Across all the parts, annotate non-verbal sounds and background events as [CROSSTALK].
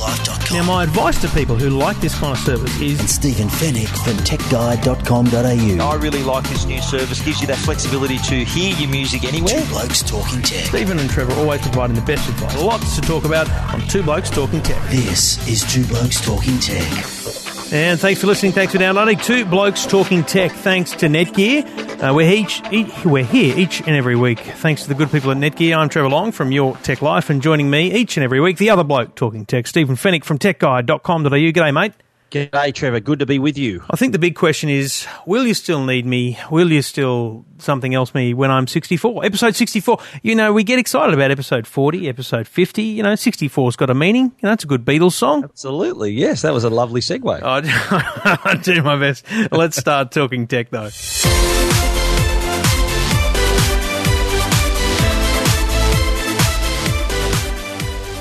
YourTechLife.com Now, my advice to people who like this kind of service is and Stephen Fenech from TechGuide.com.au. I really like this new service. Gives you that flexibility to hear your music anywhere. Two Blokes Talking Tech. Stephen and Trevor always providing the best advice. Lots to talk about on Two Blokes Talking Tech. This is Two Blokes Talking Tech. And thanks for listening. Thanks for downloading. Two Blokes Talking Tech. Thanks to Netgear. Uh, we're, each, each, we're here each and every week. Thanks to the good people at Netgear. I'm Trevor Long from Your Tech Life, and joining me each and every week, the other bloke talking tech, Stephen Fenech from TechGuide.com.au. G'day, mate. G'day, Trevor. Good to be with you. I think the big question is will you still need me? Will you still something else me when I'm 64? Episode 64. You know, we get excited about episode 40, episode 50. You know, 64's got a meaning. You know, it's a good Beatles song. Absolutely. Yes, that was a lovely segue. I, [LAUGHS] I do my best. Let's start talking tech, though.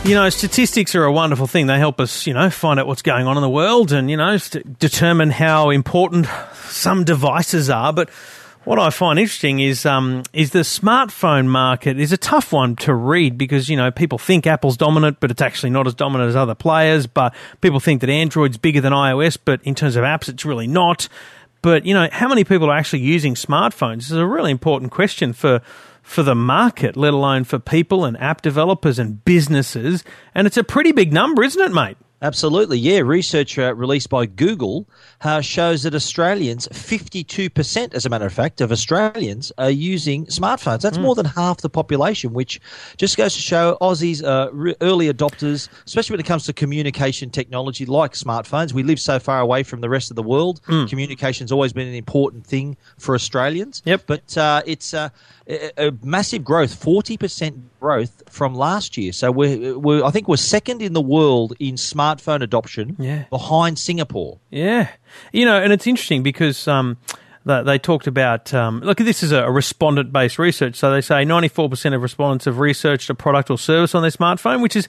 You know, statistics are a wonderful thing. They help us, you know, find out what's going on in the world and, you know, st- determine how important some devices are. But what I find interesting is um, is the smartphone market is a tough one to read because you know people think Apple's dominant, but it's actually not as dominant as other players. But people think that Android's bigger than iOS, but in terms of apps, it's really not. But you know, how many people are actually using smartphones? Is a really important question for for the market, let alone for people and app developers and businesses. And it's a pretty big number, isn't it, mate? Absolutely, yeah. Research uh, released by Google uh, shows that Australians, 52%, as a matter of fact, of Australians are using smartphones. That's more than half the population, which just goes to show Aussies are re- early adopters, especially when it comes to communication technology like smartphones. We live so far away from the rest of the world. Communication's always been an important thing for Australians. Yep. But uh, it's uh, a, a massive growth, 40% growth from last year. So we're, we're, I think we're second in the world in smartphone adoption Yeah. behind Singapore. Yeah, you know, and it's interesting because um, they, they talked about um, look, this is a, a respondent-based research. So they say ninety-four percent of respondents have researched a product or service on their smartphone, which is,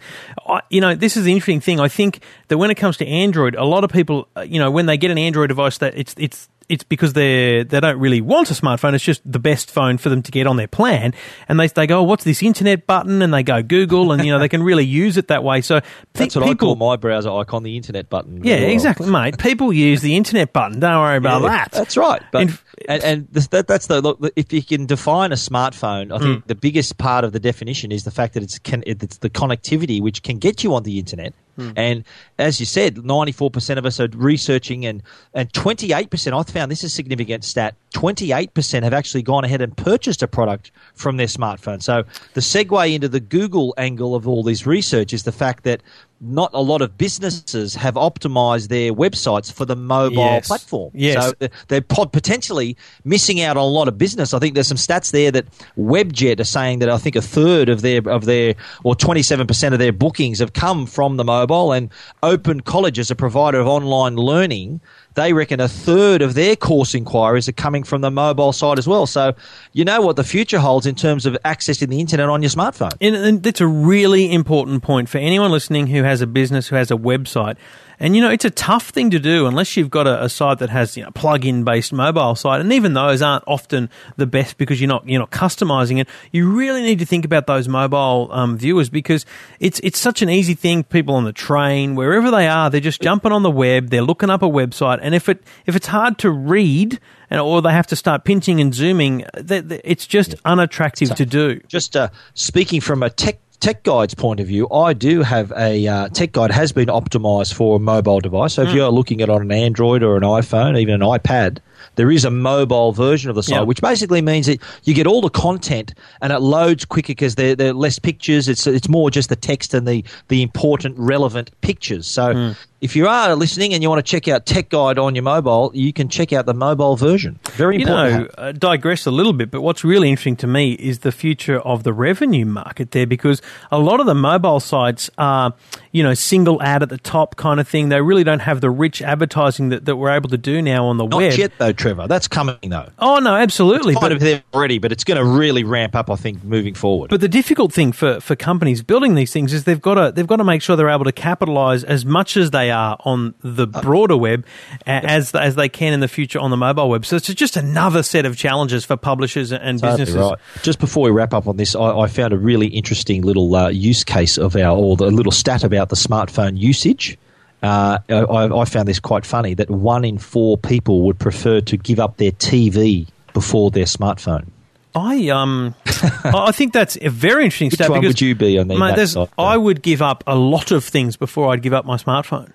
you know, this is the interesting thing. I think that when it comes to Android, a lot of people, uh, you know, when they get an Android device, that it's it's it's because they they don't really want a smartphone. It's just the best phone for them to get on their plan, and they they go, oh, "What's this internet button?" And they go Google, and you know they can really use it that way. So [LAUGHS] That's what I call my browser icon, the internet button. Yeah, exactly, [LAUGHS] mate. People use the internet button. Don't worry about Yeah, that. That's right. But and, and this, that, that's the look. If you can define a smartphone, I think mm. the biggest part of the definition is the fact that it's can, it's the connectivity which can get you on the internet. Hmm. And as you said, ninety four percent of us are researching, and and twenty eight percent. I found this is a significant stat. Twenty eight percent have actually gone ahead and purchased a product from their smartphone. So the segue into the Google angle of all this research is the fact that not a lot of businesses have optimized their websites for the mobile Yes. platform. Yes. So uh, they're- they're potentially missing out on a lot of business. I think there's some stats there that Webjet are saying that I think a third of their of their or 27 percent of their bookings have come from the mobile. And Open College, as a provider of online learning, they reckon a third of their course inquiries are coming from the mobile side as well. So you know what the future holds in terms of accessing the internet on your smartphone. And, and that's a really important point for anyone listening who has a business, who has a website. And you know, it's a tough thing to do unless you've got a, a site that has you know plug-in based mobile site, and even those aren't often the best because you're not you're not customizing it. You really need to think about those mobile um, viewers because it's it's such an easy thing. People on the train, wherever they are, they're just jumping on the web, they're looking up a website, and if it if it's hard to read, and or they have to start pinching and zooming, it's just unattractive to do. just uh, speaking from a tech tech guide's point of view, I do have a uh, tech guide has been optimized for a mobile device. So if you're looking at it on an Android or an iPhone, even an iPad, there is a mobile version of the site, Yeah. which basically means that you get all the content and it loads quicker because there there are less pictures. It's it's more just the text and the the important relevant pictures. So. If you are listening and you want to check out Tech Guide on your mobile, you can check out the mobile version. Very you important. to know, uh, digress a little bit, but what's really interesting to me is the future of the revenue market there because a lot of the mobile sites are, you know, single ad at the top kind of thing. They really don't have the rich advertising that, that we're able to do now on the Not web. yet, though, Trevor. That's coming, though. Oh no, absolutely. Kind but- of there already, but it's going to really ramp up, I think, moving forward. But the difficult thing for, for companies building these things is they've got to they've got to make sure they're able to capitalize as much as they are on the broader web as as they can in the future on the mobile web. So it's just another set of challenges for publishers and Totally businesses. right. Just before we wrap up on this, I, I found a really interesting little uh, use case of our, or the little stat about the smartphone usage. Uh, I, I found this quite funny that one in four people would prefer to give up their TV before their smartphone. I um [LAUGHS] I think that's a very interesting Which stat. one would you be on the- mate. I would give up a lot of things before I'd give up my smartphone.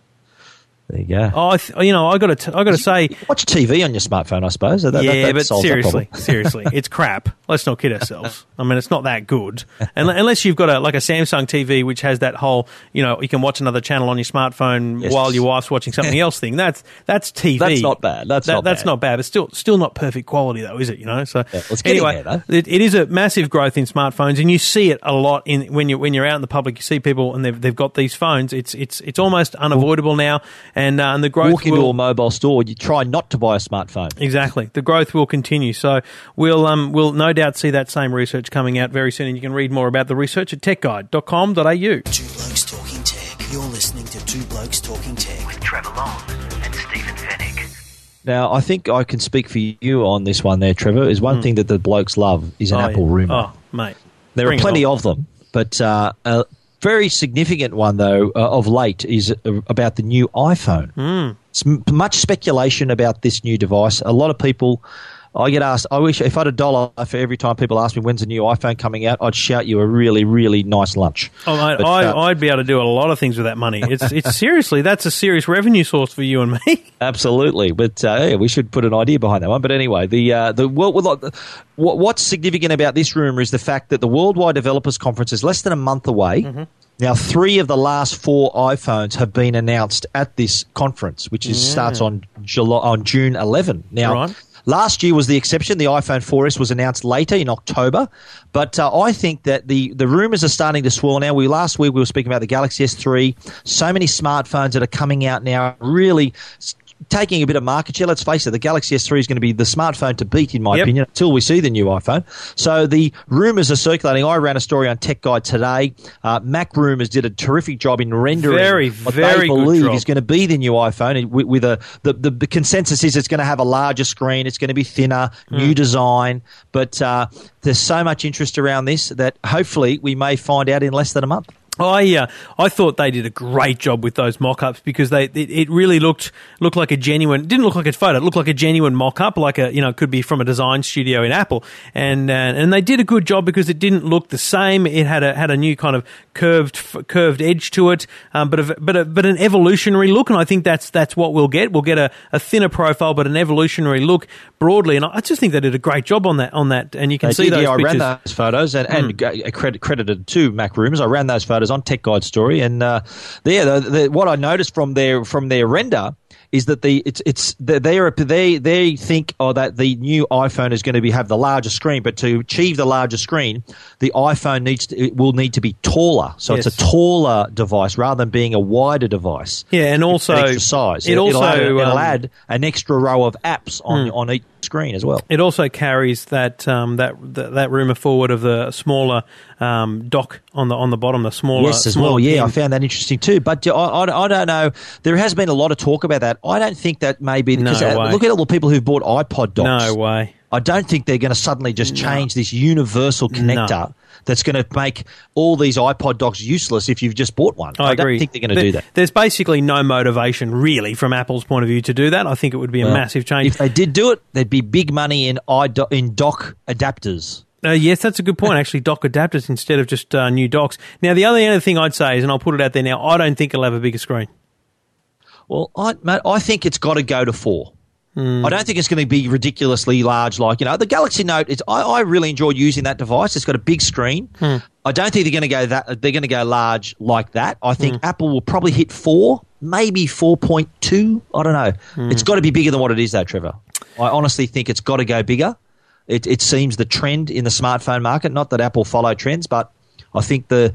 There you go. Oh, I th- you know, I got to I got to say, Watch TV on your smartphone, I suppose. That- yeah, that but seriously, [LAUGHS] seriously, it's crap. Let's not kid ourselves. I mean, it's not that good, and, unless you've got a like a Samsung TV which has that whole, you know, you can watch another channel on your smartphone Yes. while your wife's watching something else. Thing that's that's TV. That's not bad. That's That- not that's bad. not bad, but still still not perfect quality though, is it? You know. So Yeah, well, it's anyway, there, it, it is a massive growth in smartphones, and you see it a lot in when you when you're out in the public. You see people and they've they've got these phones. It's it's it's almost unavoidable now, and uh, and the growth Walk into will, a mobile store, you try not to buy a smartphone. Exactly. The growth will continue. So we'll um, we'll no doubt see that same research coming out very soon, and you can read more about the research at techguide.com.au. Two Blokes Talking Tech. You're listening to Two Blokes Talking Tech. with Trevor Long and Stephen Fenech. Now, I think I can speak for you on this one there, Trevor. Is one thing that the blokes love is an. Oh, Apple yeah. rumor. Oh, mate. there Bring are plenty of them, but uh, a very significant one, though, uh, of late is uh, about the new iPhone. Hmm. It's much speculation about this new device. A lot of people. I get asked. I wish if I had a dollar for every time people ask me when's the new iPhone coming out, I'd shout you a really, really nice lunch. Oh, mate, But, I, uh, I'd be able to do a lot of things with that money. It's it's [LAUGHS] seriously that's a serious revenue source for you and me. [LAUGHS] Absolutely, but uh, yeah, we should put an idea behind that one. But anyway, the uh, the what, what's significant about this rumor is the fact that the Worldwide Developers Conference is less than a month away. Mm-hmm. Now, three of the last four iPhones have been announced at this conference, which is starts on July on June 11. Now. Right. Last year was the exception. The iPhone 4S was announced later in October, but uh, I think that the, the rumors are starting to swirl now. We last week we were speaking about the Galaxy S3. So many smartphones that are coming out now, really taking a bit of market share. Let's face it, the Galaxy S3 is going to be the smartphone to beat, in my Yep. opinion, until we see the new iPhone. So the rumors are circulating. I ran a story on Tech Guide today. Uh, Mac Rumors did a terrific job in rendering Very, what very they believe is going to be the new iPhone with, with a the, the, the consensus is it's going to have a larger screen, it's going to be thinner, Hmm. new design, but uh, there's so much interest around this that hopefully we may find out in less than a month. I uh, I thought they did a great job with those mock-ups because they it, it really looked looked like a genuine didn't look like a photo it looked like a genuine mock-up like a you know it could be from a design studio in Apple. And uh, and they did a good job because it didn't look the same. It had a had a new kind of curved f- curved edge to it um, but a, but a, but an evolutionary look. And I think that's that's what we'll get. We'll get a, a thinner profile but an evolutionary look broadly. And I just think they did a great job on that on that. And you can They see did, those yeah, I pictures. ran those photos and, and credit, credited to Mac Rumors. I ran those photos on Tech Guide Story, and uh, yeah, the, the, what I noticed from their from their render is that the it's it's they are they they think oh that the new iPhone is going to be have the larger screen, but to achieve the larger screen, the iPhone needs to, it will need to be taller. So it's a taller device rather than being a wider device. Yeah, and also size. it It'll also, add, it'll um, Hmm. add an extra row of apps on on each screen as well. It also carries that um, that, that that rumor forward of the smaller um, dock on the on the bottom, the smaller. Yes, as smaller well. Yeah, I found that interesting too. But uh, I, I, I don't know. There has been a lot of talk about that. I don't think that may be because No uh, look at all the people who've bought iPod docks. no way. I don't think they're going to suddenly just change this universal connector that's going to make all these iPod docks useless if you've just bought one. I, don't agree. think they're going to do that. There's basically no motivation, really, from Apple's point of view, to do that. I think it would be a Well, massive change. If they did do it, there'd be big money in iDo- in dock adapters. Uh, yes, that's a good point. Actually, dock adapters instead of just uh, new docks. Now, the other, other thing I'd say is, and I'll put it out there now, I don't think it'll have a bigger screen. Well, I, mate, I think it's got to go to four. Hmm. I don't think it's going to be ridiculously large. Like you know, the Galaxy Note. is. I, I really enjoy using that device. It's got a big screen. Hmm. I don't think they're going to go that. They're going to go large like that. I think Hmm. Apple will probably hit four, maybe four point two. I don't know. It's got to be bigger than what it is, though, Trevor. I honestly think it's got to go bigger. It, it seems the trend in the smartphone market. Not that Apple follow trends, but I think the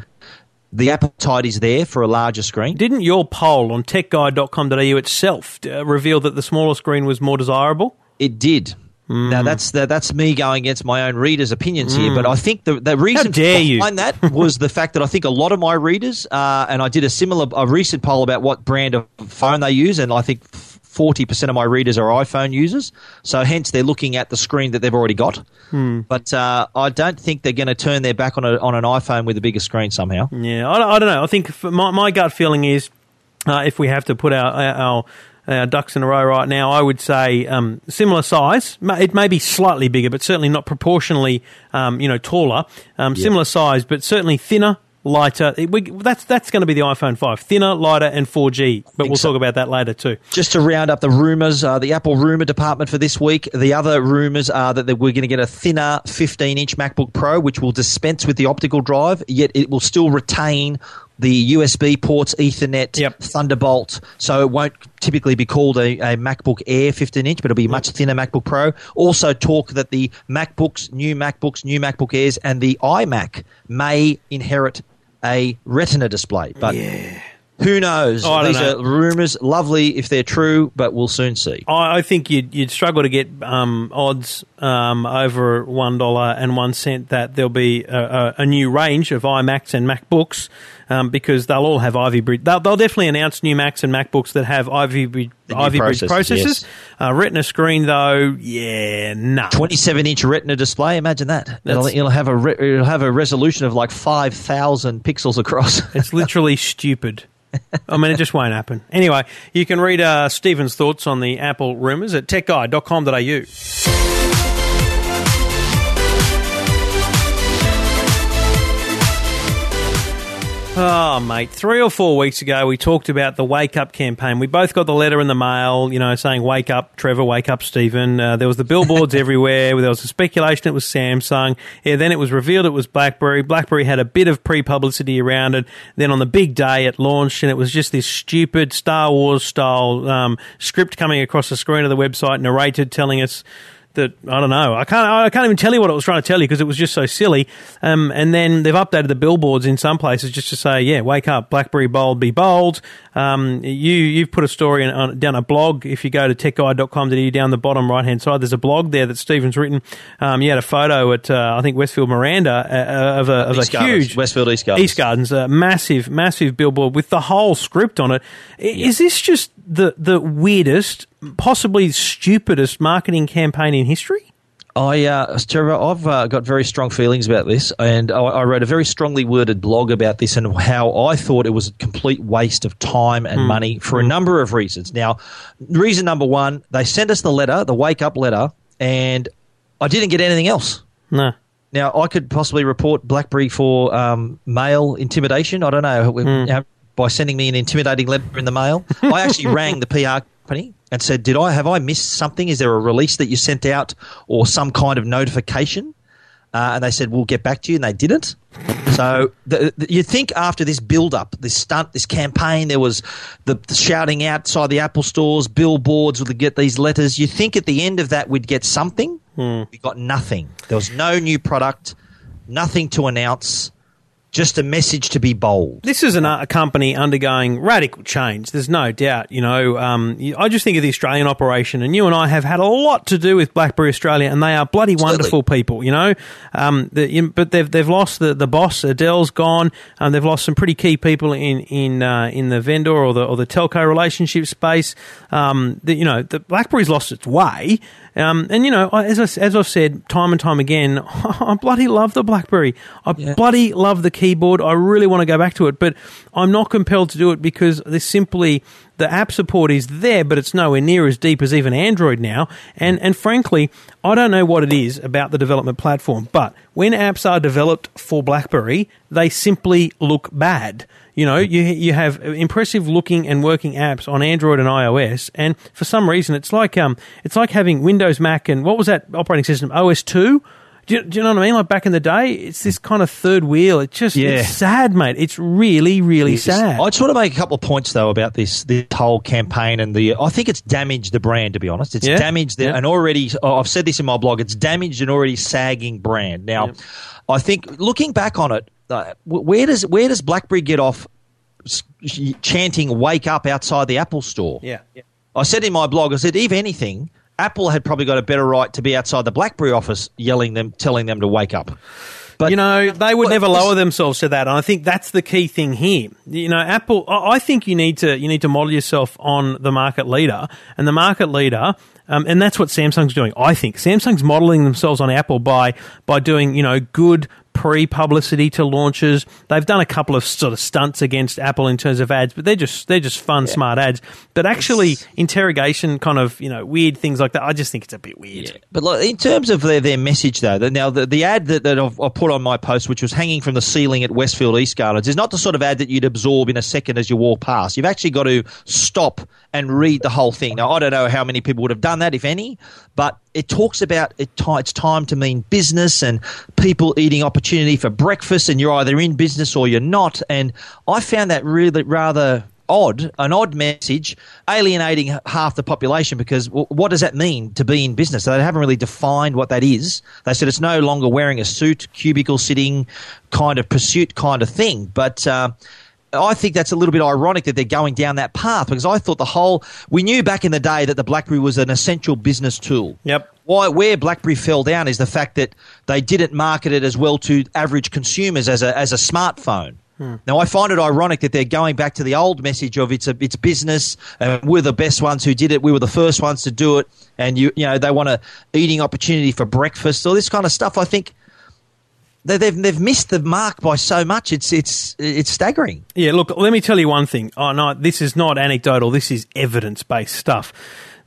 the appetite is there for a larger screen. Didn't your poll on techguide.com.au itself uh, reveal that the smaller screen was more desirable? It did. Mm. Now that's the, that's me going against my own readers' opinions here, but I think the the reason dare you. behind that [LAUGHS] was the fact that I think a lot of my readers, uh, and I did a similar a recent poll about what brand of phone they use, and I think forty percent of my readers are iPhone users, so hence they're looking at the screen that they've already got. Hmm. But uh, I don't think they're going to turn their back on a, on an iPhone with a bigger screen somehow. Yeah, I, don't- I don't know. I think my, my gut feeling is uh, if we have to put our, our, our ducks in a row right now, I would say um, similar size. It may be slightly bigger, but certainly not proportionally, um, you know, taller. Um, Similar size, but certainly thinner. Lighter, It- we, that's that's going to be the iPhone five, thinner, lighter, and 4G. But we'll so. talk about that later too. Just to round up the rumours, uh, the Apple rumour department for this week, the other rumours are that we're going to get a thinner 15 inch MacBook Pro, which will dispense with the optical drive, yet it will still retain the USB ports, Ethernet, Yep. Thunderbolt. So it won't typically be called a, a MacBook Air 15 inch, but it'll be a much thinner MacBook Pro. Also, talk that the MacBooks, new MacBooks, new MacBook Airs, and the iMac may inherit a Retina display. But who knows? Oh, These know. are rumours. Lovely if they're true, but we'll soon see. I, I think you'd, you'd struggle to get um, odds um, over one dollar and one cent that there'll be a, a, a new range of iMacs and MacBooks um, because they'll all have Ivy Bridge. They'll, they'll definitely announce new Macs and MacBooks that have Ivy Bridge, Ivy Bridge processors, processors. yes. Uh, Retina screen though, yeah, no. 27 inch Retina display. Imagine that. It'll, it'll have a re- it'll have a resolution of like 5,000 pixels across. [LAUGHS] It's literally stupid. I mean, it just won't happen. Anyway, you can read uh, Stephen's thoughts on the Apple rumours at techguide.com.au. Oh, mate. Three or four weeks ago, we talked about the Wake Up campaign. We both got the letter in the mail, you know, saying, Wake up, Trevor, wake up, Stephen. Uh, there was the billboards [LAUGHS] everywhere. There was a speculation it was Samsung. Yeah, then it was revealed it was BlackBerry. BlackBerry had a bit of pre publicity around it. Then on the big day, it launched, and it was just this stupid Star Wars style um, script coming across the screen of the website, narrated, telling us that I don't know. I can't. I can't even tell you what it was trying to tell you because it was just so silly. Um, and then they've updated the billboards in some places just to say, "Yeah, wake up, BlackBerry bold, be bold." Um, you you've put a story in, on, down a blog. If you go to techguide.com.au down the bottom right hand side, there's a blog there that Stephen's written. Um, you had a photo at uh, I think Westfield Miranda uh, of a of East a Gardens, huge Westfield East Gardens. East Gardens, a massive, massive billboard with the whole script on it. I- Is this just the the weirdest, possibly stupidest marketing campaign in history? I, uh, Trevor, I've uh, got very strong feelings about this, and I, I wrote a very strongly worded blog about this and how I thought it was a complete waste of time and money for a number of reasons. Now, reason number one, they sent us the letter, the wake up letter, and I didn't get anything else. No. Now, I could possibly report BlackBerry for um, mail intimidation. I don't know, know, by sending me an intimidating letter in the mail. I actually [LAUGHS] rang the PR company and said, "Did I have I missed something? Is there a release that you sent out or some kind of notification?" Uh, and they said, "We'll get back to you," and they didn't. So the, the, you'd think after this build-up, this stunt, this campaign, there was the, the shouting outside the Apple stores, billboards would get these letters. You think at the end of that we'd get something. We got nothing. There was no new product, nothing to announce, just a message to be bold. This is an, a company undergoing radical change. There's no doubt. You know, um, I just think of the Australian operation, and you and I have had a lot to do with BlackBerry Australia, and they are bloody wonderful people. You know, um, the, but they've they've lost the, the boss. Adele's gone, and they've lost some pretty key people in in uh, in the vendor or the or the telco relationship space. Um, the, you know, the BlackBerry's lost its way. Um, and you know, as I, as I've said time and time again, [LAUGHS] I bloody love the BlackBerry. I bloody love the keyboard. I really want to go back to it, but I'm not compelled to do it because there's simply the app support is there, but it's nowhere near as deep as even Android now. And and frankly, I don't know what it is about the development platform, but when apps are developed for BlackBerry, they simply look bad. You know, you you have impressive looking and working apps on Android and iOS, and for some reason, it's like um, it's like having Windows, Mac, and what was that operating system? OS two. Do you, do you know what I mean? Like back in the day, it's this kind of third wheel. It's just Yeah. it's sad, mate. It's really, really sad. I just want to make a couple of points though about this this whole campaign and the. I think it's damaged the brand. To be honest, it's Yeah. damaged the, Yeah. an already. oh, I've said this in my blog. It's damaged an already sagging brand. Now, Yep. I think looking back on it, uh, where does where does BlackBerry get off chanting "Wake up" outside the Apple Store? yeah. I said in my blog, I said, if anything, Apple had probably got a better right to be outside the BlackBerry office yelling them, telling them to wake up. But you know, they would But never lower themselves to that, and I think that's the key thing here. You know, Apple. I I think you need to you need to model yourself on the market leader, and the market leader, um, and that's what Samsung's doing. I think Samsung's modeling themselves on Apple by by doing you know good pre-publicity to launches. They've done a couple of sort of stunts against Apple in terms of ads, but they're just they're just fun, smart ads. But actually, interrogation, kind of you know weird things like that. I just think it's a bit weird. But like, in terms of their, their message, though, the, now the, the ad that, that I've, I put on my post, which was hanging from the ceiling at Westfield East Gardens, is not the sort of ad that you'd absorb in a second as you walk past. You've actually got to stop and read the whole thing. Now, I don't know how many people would have done that, if any, but it talks about it, ti- it's time to mean business and people eating opportunity for breakfast, and you're either in business or you're not. And I found that really rather odd, an odd message, alienating half the population because what does that mean to be in business? So they haven't really defined what that is. They said it's no longer wearing a suit, cubicle sitting kind of pursuit kind of thing. But uh, I think that's a little bit ironic that they're going down that path because I thought the whole we knew back in the day that the BlackBerry was an essential business tool. Yep. Why where BlackBerry fell down is the fact that they didn't market it as well to average consumers as a as a smartphone. Hmm. Now I find it ironic that they're going back to the old message of it's a it's business and we're the best ones who did it. We were the first ones to do it, and you you know they want a eating opportunity for breakfast, all this kind of stuff. I think they, they've they've missed the mark by so much. It's it's it's staggering. Yeah, look, let me tell you one thing. Oh, no, this is not anecdotal. This is evidence-based stuff.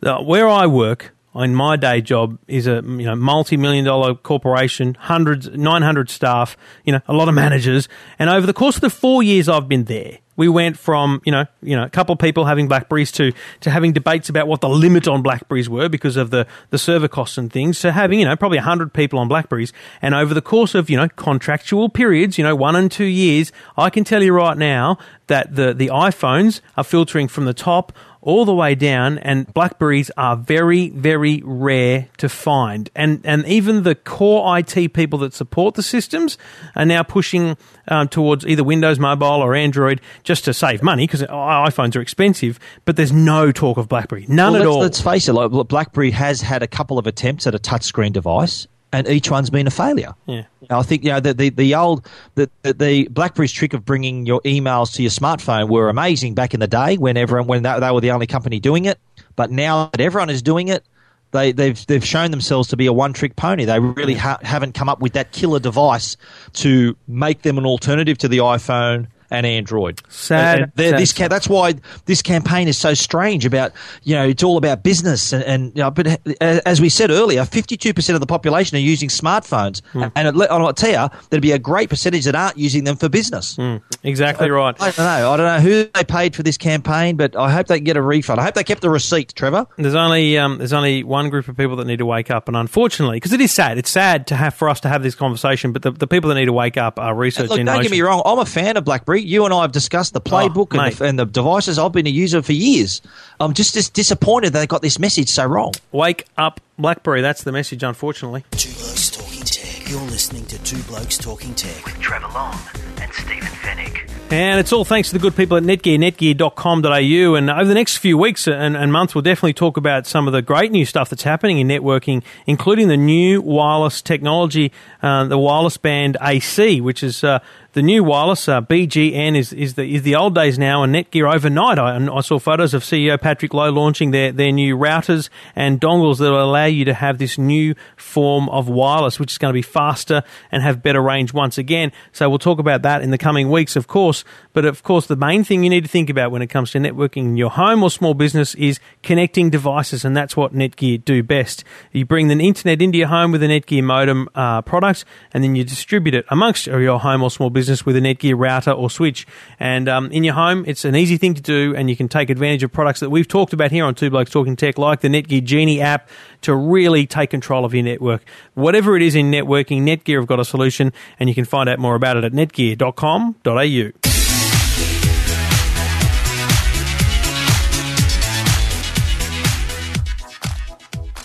Uh, where I work, in my day job, is a you know multi-million dollar corporation, hundreds, nine hundred staff, you know, a lot of managers, and over the course of the four years I've been there, we went from you know you know a couple of people having Blackberries to to having debates about what the limit on Blackberries were because of the the server costs and things. To having you know probably hundred people on Blackberries, and over the course of you know contractual periods, you know one and two years, I can tell you right now that the the iPhones are filtering from the top all the way down, and Blackberries are very, very rare to find. And and even the core IT people that support the systems are now pushing um, towards either Windows Mobile or Android just to save money because iPhones are expensive. But there's no talk of Blackberry, none Well, at all. let's face it, like, BlackBerry has had a couple of attempts at a touchscreen device, and each one's been a failure. Yeah. I think you know the the, the old the, the the BlackBerry's trick of bringing your emails to your smartphone were amazing back in the day when everyone when they, they were the only company doing it. But now that everyone is doing it, they they've they've shown themselves to be a one trick pony. They really ha- haven't come up with that killer device to make them an alternative to the iPhone and Android. Sad, And sad this ca- that's why this campaign is so strange. About you know, it's all about business, and, and you know, but uh, as we said earlier, fifty-two percent of the population are using smartphones, Hmm. and it, I'll tell you, there'd be a great percentage that aren't using them for business. exactly right. I don't know. I don't know who they paid for this campaign, but I hope they can get a refund. I hope they kept the receipt, Trevor. There's only um, there's only one group of people that need to wake up, and unfortunately, because it is sad, it's sad to have for us to have this conversation. But the, the people that need to wake up are research Look, don't get me wrong. I'm a fan of BlackBerry. You and I have discussed the playbook Oh, and, the, and the devices. I've been a user for years. I'm just, just disappointed they got this message so wrong. Wake up, BlackBerry. That's the message. Unfortunately. Two Blokes Talking Tech. You're listening to Two Blokes Talking Tech. with Trevor Long and Stephen Fenech. And it's all thanks to the good people at Netgear, netgear.com.au. And over the next few weeks and, and months, we'll definitely talk about some of the great new stuff that's happening in networking, including the new wireless technology, uh, the wireless band AC, which is uh, the new wireless uh, BGN is, is the is the old days now, and Netgear overnight. I, I saw photos of CEO Patrick Lo launching their, their new routers and dongles that will allow you to have this new form of wireless, which is going to be faster and have better range once again. So we'll talk about that in the coming weeks, of course. But of course, the main thing you need to think about when it comes to networking in your home or small business is connecting devices, and that's what Netgear do best. You bring the internet into your home with a Netgear modem uh, product, and then you distribute it amongst your home or small business business with a Netgear router or switch. And um, in your home, it's an easy thing to do, and you can take advantage of products that we've talked about here on Two Blokes Talking Tech, like the Netgear Genie app, to really take control of your network. Whatever it is in networking, Netgear have got a solution, and you can find out more about it at netgear.com.au.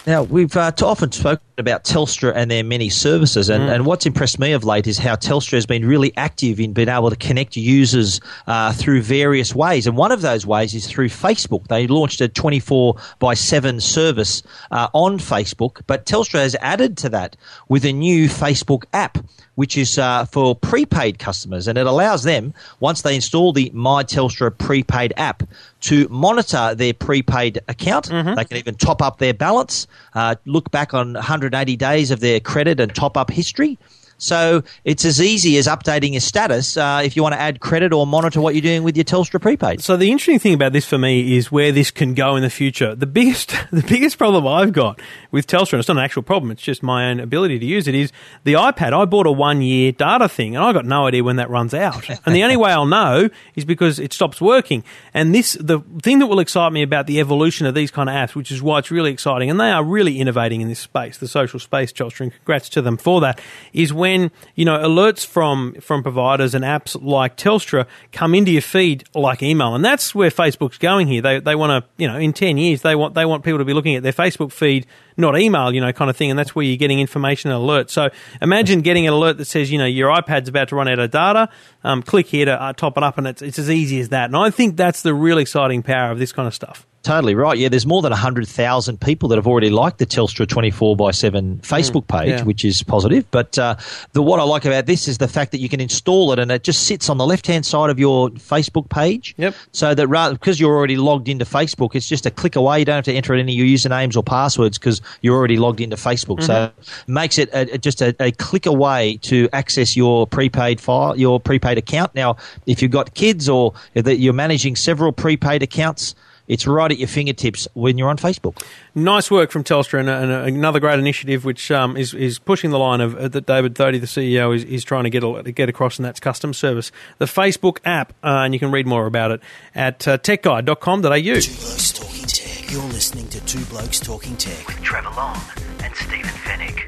Now, we've uh, often spoken about Telstra and their many services, and, and what's impressed me of late is how Telstra has been really active in being able to connect users uh, through various ways. And one of those ways is through Facebook. They launched a 24 by 7 service uh, on Facebook, but Telstra has added to that with a new Facebook app which is uh, for prepaid customers, and it allows them once they install the My Telstra prepaid app to monitor their prepaid account. They can even top up their balance, uh, look back on 180 days of their credit and top up history. So it's as easy as updating your status uh, if you want to add credit or monitor what you're doing with your Telstra prepaid. So the interesting thing about this for me is where this can go in the future. The biggest, [LAUGHS] the biggest problem I've got with Telstra, and it's not an actual problem, it's just my own ability to use it, is the iPad. I bought a one year data thing, and I got no idea when that runs out. [LAUGHS] and the only way I'll know is because it stops working. And this, the thing that will excite me about the evolution of these kind of apps, which is why it's really exciting, and they are really innovating in this space, the social space, Telstra, and congrats to them for that, is when you know alerts from from providers and apps like Telstra come into your feed like email, and that's where Facebook's going here. They they want to you know in ten years they want they want people to be looking at their Facebook feed, not email, you know, kind of thing, and that's where you're getting information and alert. So imagine getting an alert that says you know your iPad's about to run out of data. Um, click here to uh, top it up, and it's it's as easy as that. And I think that's the real exciting power of this kind of stuff. Totally right. Yeah, there's more than 100,000 people that have already liked the Telstra 24 by 7 Facebook page, yeah. which is positive. But uh, the what I like about this is the fact that you can install it and it just sits on the left hand side of your Facebook page. Yep. So that rather, because you're already logged into Facebook, it's just a click away. You don't have to enter any of your usernames or passwords because you're already logged into Facebook. So it makes it a, a- just a, a click away to access your prepaid file, your prepaid account. Now, if you've got kids or that you're managing several prepaid accounts, it's right at your fingertips when you're on Facebook. Nice work from Telstra, and, and another great initiative which um, is is pushing the line of uh, that David Thodey, the CEO, is, is trying to get a, get across, and that's custom service, the Facebook app, uh, and you can read more about it at uh, techguide.com.au. Two Blokes Talking Tech. You're listening to Two Blokes Talking Tech. with Trevor Long and Stephen Fenech.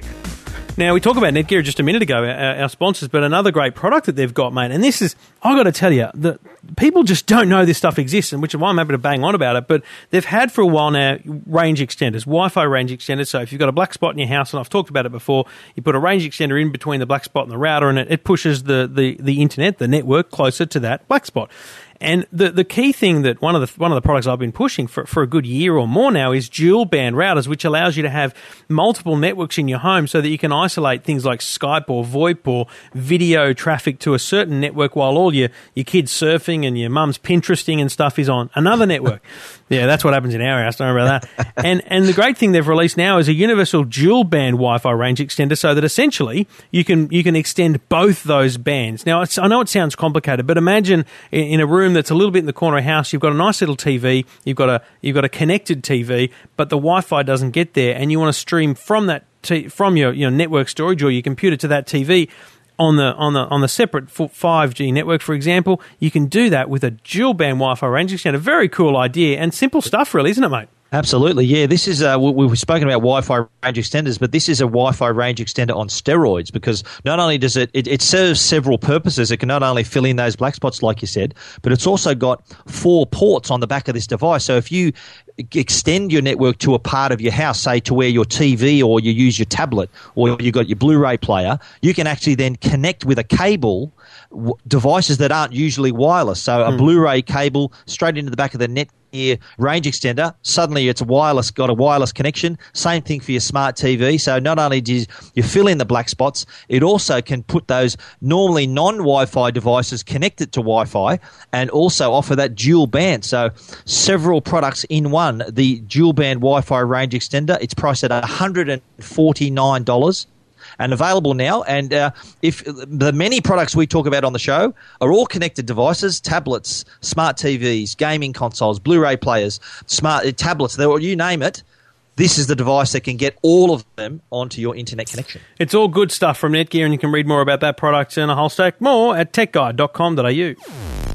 Now we talk about Netgear just a minute ago, our, our sponsors, but another great product that they've got, mate. And this is, I got to tell you, that people just don't know this stuff exists, and which is why I'm happy to bang on about it. But they've had for a while now range extenders, Wi-Fi range extenders. So if you've got a black spot in your house, and I've talked about it before, you put a range extender in between the black spot and the router, and it, it pushes the, the the internet, the network, closer to that black spot. And the the key thing that one of the one of the products I've been pushing for, for a good year or more now is dual band routers, which allows you to have multiple networks in your home so that you can isolate things like Skype or VoIP or video traffic to a certain network while all your, your kids surfing and your mum's Pinteresting and stuff is on another network. [LAUGHS] yeah, that's what happens in our house. Don't worry about that. [LAUGHS] and and the great thing they've released now is a universal dual band Wi-Fi range extender, so that essentially you can you can extend both those bands. Now it's, I know it sounds complicated, but imagine in, in a room that's a little bit in the corner of a house, you've got a nice little TV, you've got a you've got a connected TV, but the Wi-Fi doesn't get there, and you want to stream from that t- from your your network storage or your computer to that TV on the on the on the separate five G network, for example, you can do that with a dual band Wi-Fi range extender. Very cool idea and simple stuff, really, isn't it, mate? Absolutely, yeah. This is uh, we- we've spoken about Wi-Fi range extenders, but this is a Wi-Fi range extender on steroids because not only does it, it it serves several purposes. It can not only fill in those black spots, like you said, but it's also got four ports on the back of this device. So if you extend your network to a part of your house, say to where your TV or you use your tablet or you've got your Blu-ray player, you can actually then connect with a cable w- devices that aren't usually wireless. So a hmm. Blu-ray cable straight into the back of the net ear range extender. Suddenly, it's wireless, got a wireless connection. Same thing for your smart TV. So not only do you, fill in the black spots, it also can put those normally non-Wi-Fi devices connected to Wi-Fi, and also offer that dual band. So several products in one. The dual band Wi-Fi range extender. It's priced at one hundred and forty-nine dollars and available now. And uh, if the many products we talk about on the show are all connected devices, tablets, smart TVs, gaming consoles, Blu-ray players, smart uh, tablets, you name it. this is the device that can get all of them onto your internet connection. It's all good stuff from Netgear, and you can read more about that product and a whole stack more at techguide.com.au.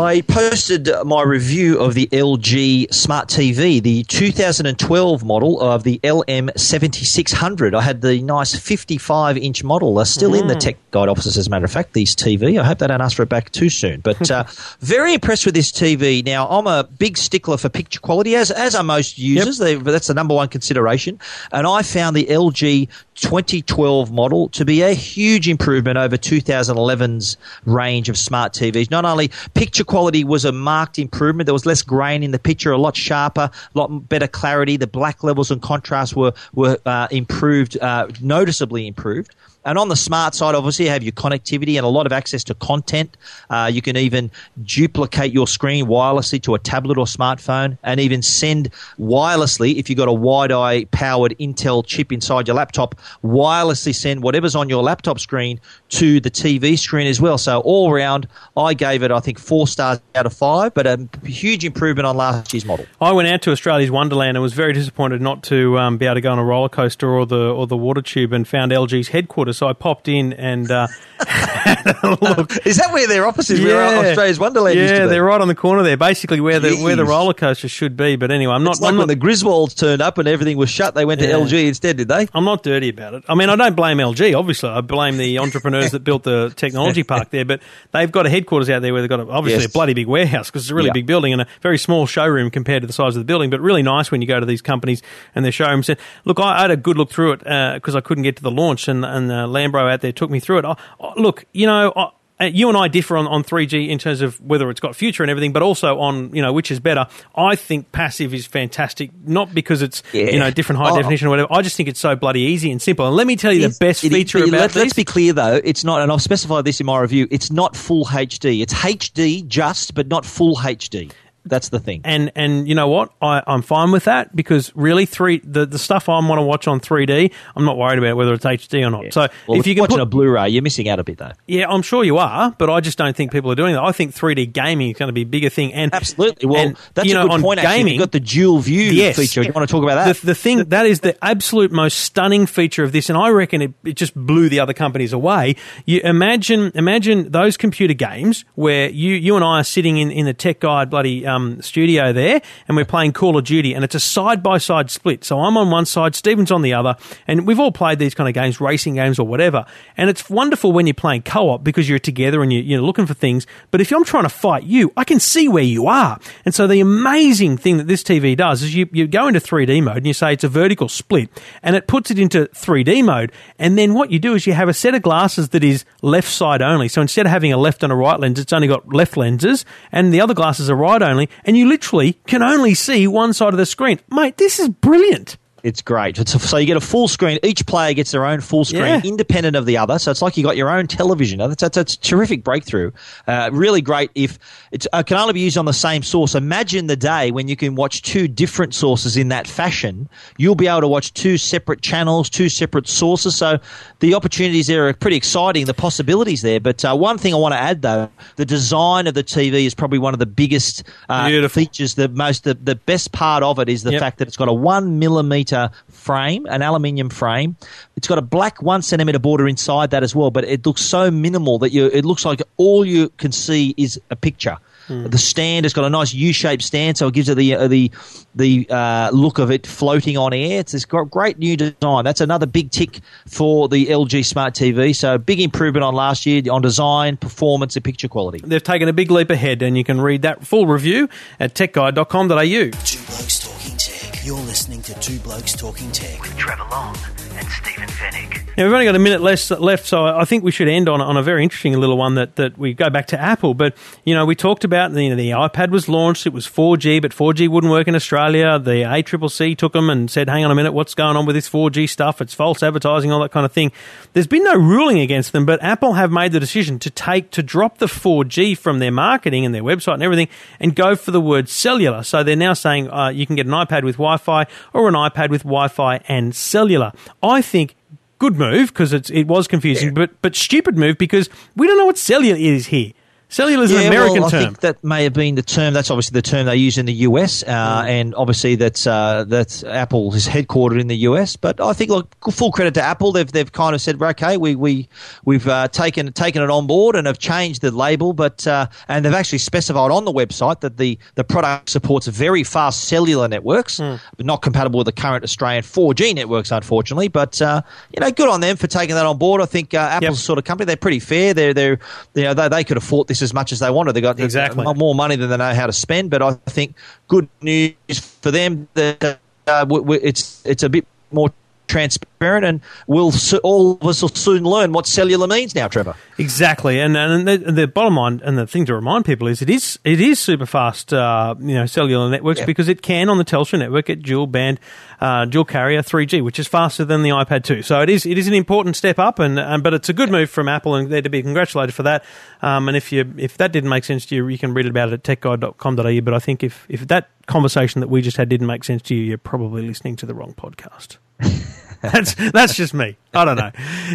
I posted my review of the LG Smart TV, the 2012 model of the LM7600. I had the nice 55 inch model, uh, still in the Tech Guide offices, as a matter of fact, these TV. I hope they don't ask for it back too soon. But uh, [LAUGHS] very impressed with this TV. Now, I'm a big stickler for picture quality, as, as are most users. They, that's the number one consideration. And I found the LG 2012 model to be a huge improvement over 2011's range of smart TVs. Not only picture quality was a marked improvement, there was less grain in the picture, a lot sharper, a lot better clarity. The black levels and contrast were were uh, improved, uh, noticeably improved. And on the smart side, obviously, you have your connectivity and a lot of access to content. Uh, you can even duplicate your screen wirelessly to a tablet or smartphone and even send wirelessly, if you've got a WiDi powered Intel chip inside your laptop, wirelessly send whatever's on your laptop screen to the TV screen as well. So, all round, I gave it, I think, four stars out of five, but a huge improvement on last year's model. I went out to Australia's Wonderland and was very disappointed not to um, be able to go on a roller coaster or the or the water tube and found LG's headquarters. So I popped in and uh. [LAUGHS] [LAUGHS] [LAUGHS] Is that where their office is? Where Australia's Wonderland yeah, used to be? they're right on the corner there, basically where the where the roller coaster should be. But anyway, I'm not. It's like I'm when not the Griswolds turned up and everything was shut, they went to LG instead, did they? I'm not dirty about it. I mean, I don't blame LG, obviously. I blame the entrepreneurs that built the [LAUGHS] technology park there, but they've got a headquarters out there where they've got a, obviously Yes. a bloody big warehouse because it's a really Yeah. big building and a very small showroom compared to the size of the building, but really nice when you go to these companies and their showrooms. And look, I, I had a good look through it because I couldn't get to the launch and, and uh, Lambro out there took me through it. I, I- look, you know, I, uh, you and I differ on, on 3D in terms of whether it's got future and everything, but also on you know which is better. I think passive is fantastic, not because it's Yeah. you know different high Oh. definition or whatever. I just think it's so bloody easy and simple. And let me tell you, the best feature about let, this. Let's be clear though, it's not, and I've specified this in my review. It's not full HD. It's HD just, but not full HD. That's the thing. and and you know what? I, I'm fine with that because really three the, the stuff I want to watch on 3D, I'm not worried about whether it's HD or not. So well, if you can watching put a Blu-ray, you're missing out a bit though. Yeah, I'm sure you are, but I just don't think people are doing that. I think 3D gaming is going to be a bigger thing. And Absolutely. Well, and, that's you a know, good on point. Actually, Gaming, you've got the dual view Yes. feature. You want to talk about that? the, the thing that is the absolute most stunning feature of this, and I reckon it, it just blew the other companies away. You imagine imagine those computer games where you you and I are sitting in, in the Tech Guide bloody um, studio there, and we're playing Call of Duty, and it's a side by side split. So I'm on one side, Stephen's on the other, and we've all played these kind of games, racing games or whatever. And it's wonderful when you're playing co-op because you're together and you, you're looking for things. But if I'm trying to fight you, I can see where you are. And so the amazing thing that this TV does is you, you go into 3D mode and you say it's a vertical split and it puts it into 3D mode. And then what you do is you have a set of glasses that is left side only. So instead of having a left and a right lens, it's only got left lenses and the other glasses are right only. And you literally can only see one side of the screen. Mate, this is brilliant. It's great. It's a, so you get a full screen. Each player gets their own full screen, Yeah. independent of the other. So it's like you got your own television. That's, that's, that's a terrific breakthrough. Uh, really great if it uh, can only be used on the same source. Imagine the day when you can watch two different sources in that fashion. You'll be able to watch two separate channels, two separate sources. So the opportunities there are pretty exciting. The possibilities there. But uh, one thing I want to add though, the design of the TV is probably one of the biggest uh, features. The most, the, the best part of it is the Yep. fact that it's got a one millimeter frame, an aluminium frame. It's got a black one centimeter border inside that as well, but it looks so minimal that you, it looks like all you can see is a picture. The stand has got a nice U-shaped stand, so it gives it the uh, the the uh, look of it floating on air. It's this gr- great new design. That's another big tick for the LG Smart TV. So big improvement on last year on design, performance, and picture quality. They've taken a big leap ahead, and you can read that full review at techguide.com.au. Two Blokes Talking Tech. You're listening to Two Blokes Talking Tech. with Trevor Long and Stephen Fenech. Now, we've only got a minute less left, so I think we should end on, on a very interesting little one that, that we go back to Apple. But, you know, we talked about you know, the iPad was launched, it was 4G, but 4G wouldn't work in Australia. The ACCC took them and said, hang on a minute, what's going on with this 4G stuff? It's false advertising, all that kind of thing. There's been no ruling against them, but Apple have made the decision to take, to drop the 4G from their marketing and their website and everything and go for the word cellular. So they're now saying uh, you can get an iPad with Wi Fi or an iPad with Wi Fi and cellular. I think good move because it was confusing, but but stupid move because we don't know what cellular is here. Cellular's an American well, I term. think that may have been the term. That's obviously the term they use in the US, uh, and obviously that's uh, that's Apple is headquartered in the US. But I think, look, full credit to Apple. They've they've kind of said, okay, we we we've uh, taken taken it on board and have changed the label, but uh, and they've actually specified on the website that the the product supports very fast cellular networks, but not compatible with the current Australian 4G networks, unfortunately. But uh, you know, good on them for taking that on board. I think uh, Apple's the sort of company. They're pretty fair. They're they're you know they, they could afford this as much as they wanted. They got Exactly. more money than they know how to spend. But I think good news for them that uh, it's it's a bit more transparent, and we'll all of us will soon learn what cellular means now, Trevor. Exactly, and and the, the bottom line and the thing to remind people is it is it is super fast, uh, you know, cellular networks Yeah. because it can on the Telstra network get dual band, uh, dual carrier 3G, which is faster than the iPad 2. So it is it is an important step up, and um, but it's a good move from Apple, and they're to be congratulated for that. Um, and if you if that didn't make sense to you, you can read about it at techguide.com.au. But I think if if that conversation that we just had didn't make sense to you, you're probably listening to the wrong podcast. [LAUGHS] that's that's just me. I don't know.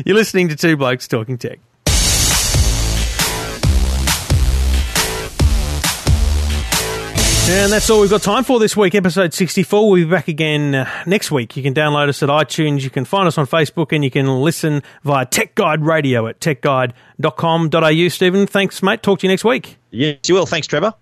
You're listening to two blokes talking tech. And that's all we've got time for this week, episode 64. We'll be back again uh, next week. You can download us at iTunes, you can find us on Facebook, and you can listen via Tech Guide Radio at techguide.com.au. Stephen, thanks, mate. Talk to you next week. Yes, you will. Thanks, Trevor.